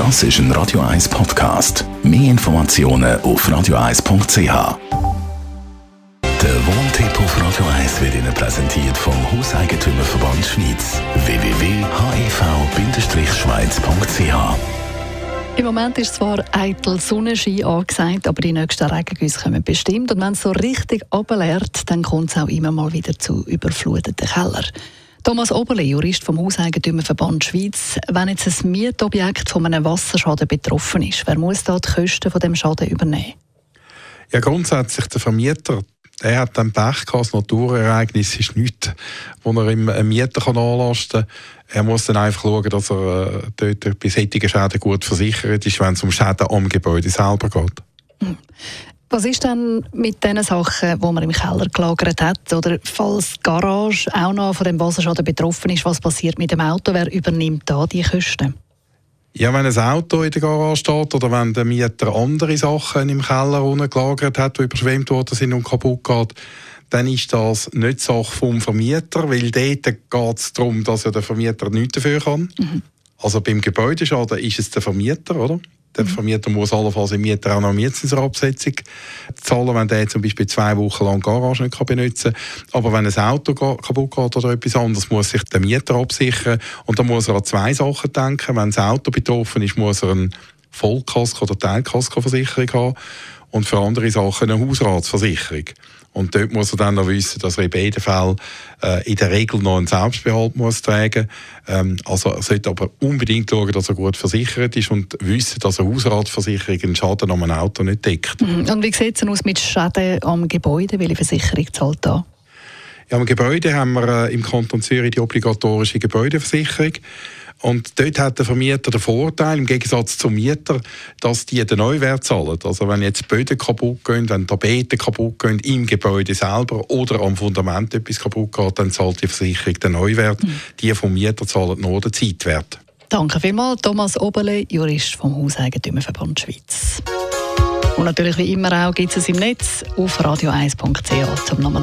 Das ist ein Radio 1 Podcast. Mehr Informationen auf radio1.ch. Der Wohntipp auf Radio 1 wird Ihnen präsentiert vom Hauseigentümerverband Schweiz. www.hev-schweiz.ch im Moment ist zwar eitel Sonnenschein angesagt, aber die nächsten Regengüsse kommen bestimmt. Und wenn es so richtig runterleert, dann kommt es auch immer mal wieder zu überfluteten Keller. Thomas Oberle, Jurist vom Hauseigentümerverband Schweiz. Wenn jetzt ein Mietobjekt von einem Wasserschaden betroffen ist, wer muss da die Kosten von dem Schaden übernehmen? Ja, grundsätzlich der Vermieter er hat dann Pech gehabt, das Naturereignis ist nichts, wo er im Mieter kann anlasten kann. Er muss dann einfach schauen, dass er äh, dort bei solchen Schäden gut versichert ist, wenn es um Schäden am Gebäude selber geht. Was ist denn mit den Sachen, die man im Keller gelagert hat? Oder falls die Garage auch noch von dem Wasserschaden betroffen ist, was passiert mit dem Auto? Wer übernimmt da die Kosten? Ja, wenn ein Auto in der Garage steht oder wenn der Mieter andere Sachen im Keller gelagert hat, die überschwemmt worden sind und kaputt geht, dann ist das nicht Sache vom Vermieter, weil dort geht es darum, dass ja der Vermieter nichts dafür kann. Mhm. Also beim Gebäudeschaden ist es der Vermieter, oder? Der. Vermieter muss allenfalls im Mieter auch noch Mietzinsabsetzung zahlen, wenn der zum Beispiel zwei Wochen lang Garage nicht benutzen kann. Aber wenn ein Auto kaputt geht oder etwas anderes, muss sich der Mieter absichern. Und da muss er an zwei Sachen denken. Wenn das Auto betroffen ist, muss er eine Vollkasko- oder Teilkaskoversicherung haben. Und für andere Sachen eine Hausratsversicherung. Und dort muss er dann noch wissen, dass er in beiden Fällen äh, in der Regel noch einen Selbstbehalt muss tragen ähm, Also er sollte aber unbedingt schauen, dass er gut versichert ist und wissen, dass eine Hausratversicherung einen Schaden am Auto nicht deckt. Mhm. Und wie sieht es aus mit Schäden am Gebäude? Welche Versicherung zahlt da? Ja, am Gebäude haben wir äh, im Kanton Zürich die obligatorische Gebäudeversicherung. Und dort hat der Vermieter den Vorteil, im Gegensatz zum Mieter, dass die den Neuwert zahlen. Also wenn jetzt Böden kaputt gehen, wenn Tapeten kaputt gehen im Gebäude selber oder am Fundament etwas kaputt geht, dann zahlt die Versicherung den Neuwert. Mhm. Die vom Mieter zahlen nur den Zeitwert. Danke vielmals, Thomas Oberle, Jurist vom Hauseigentümerverband Schweiz. Und natürlich wie immer auch gibt es im Netz auf radio1.ch zum Namen.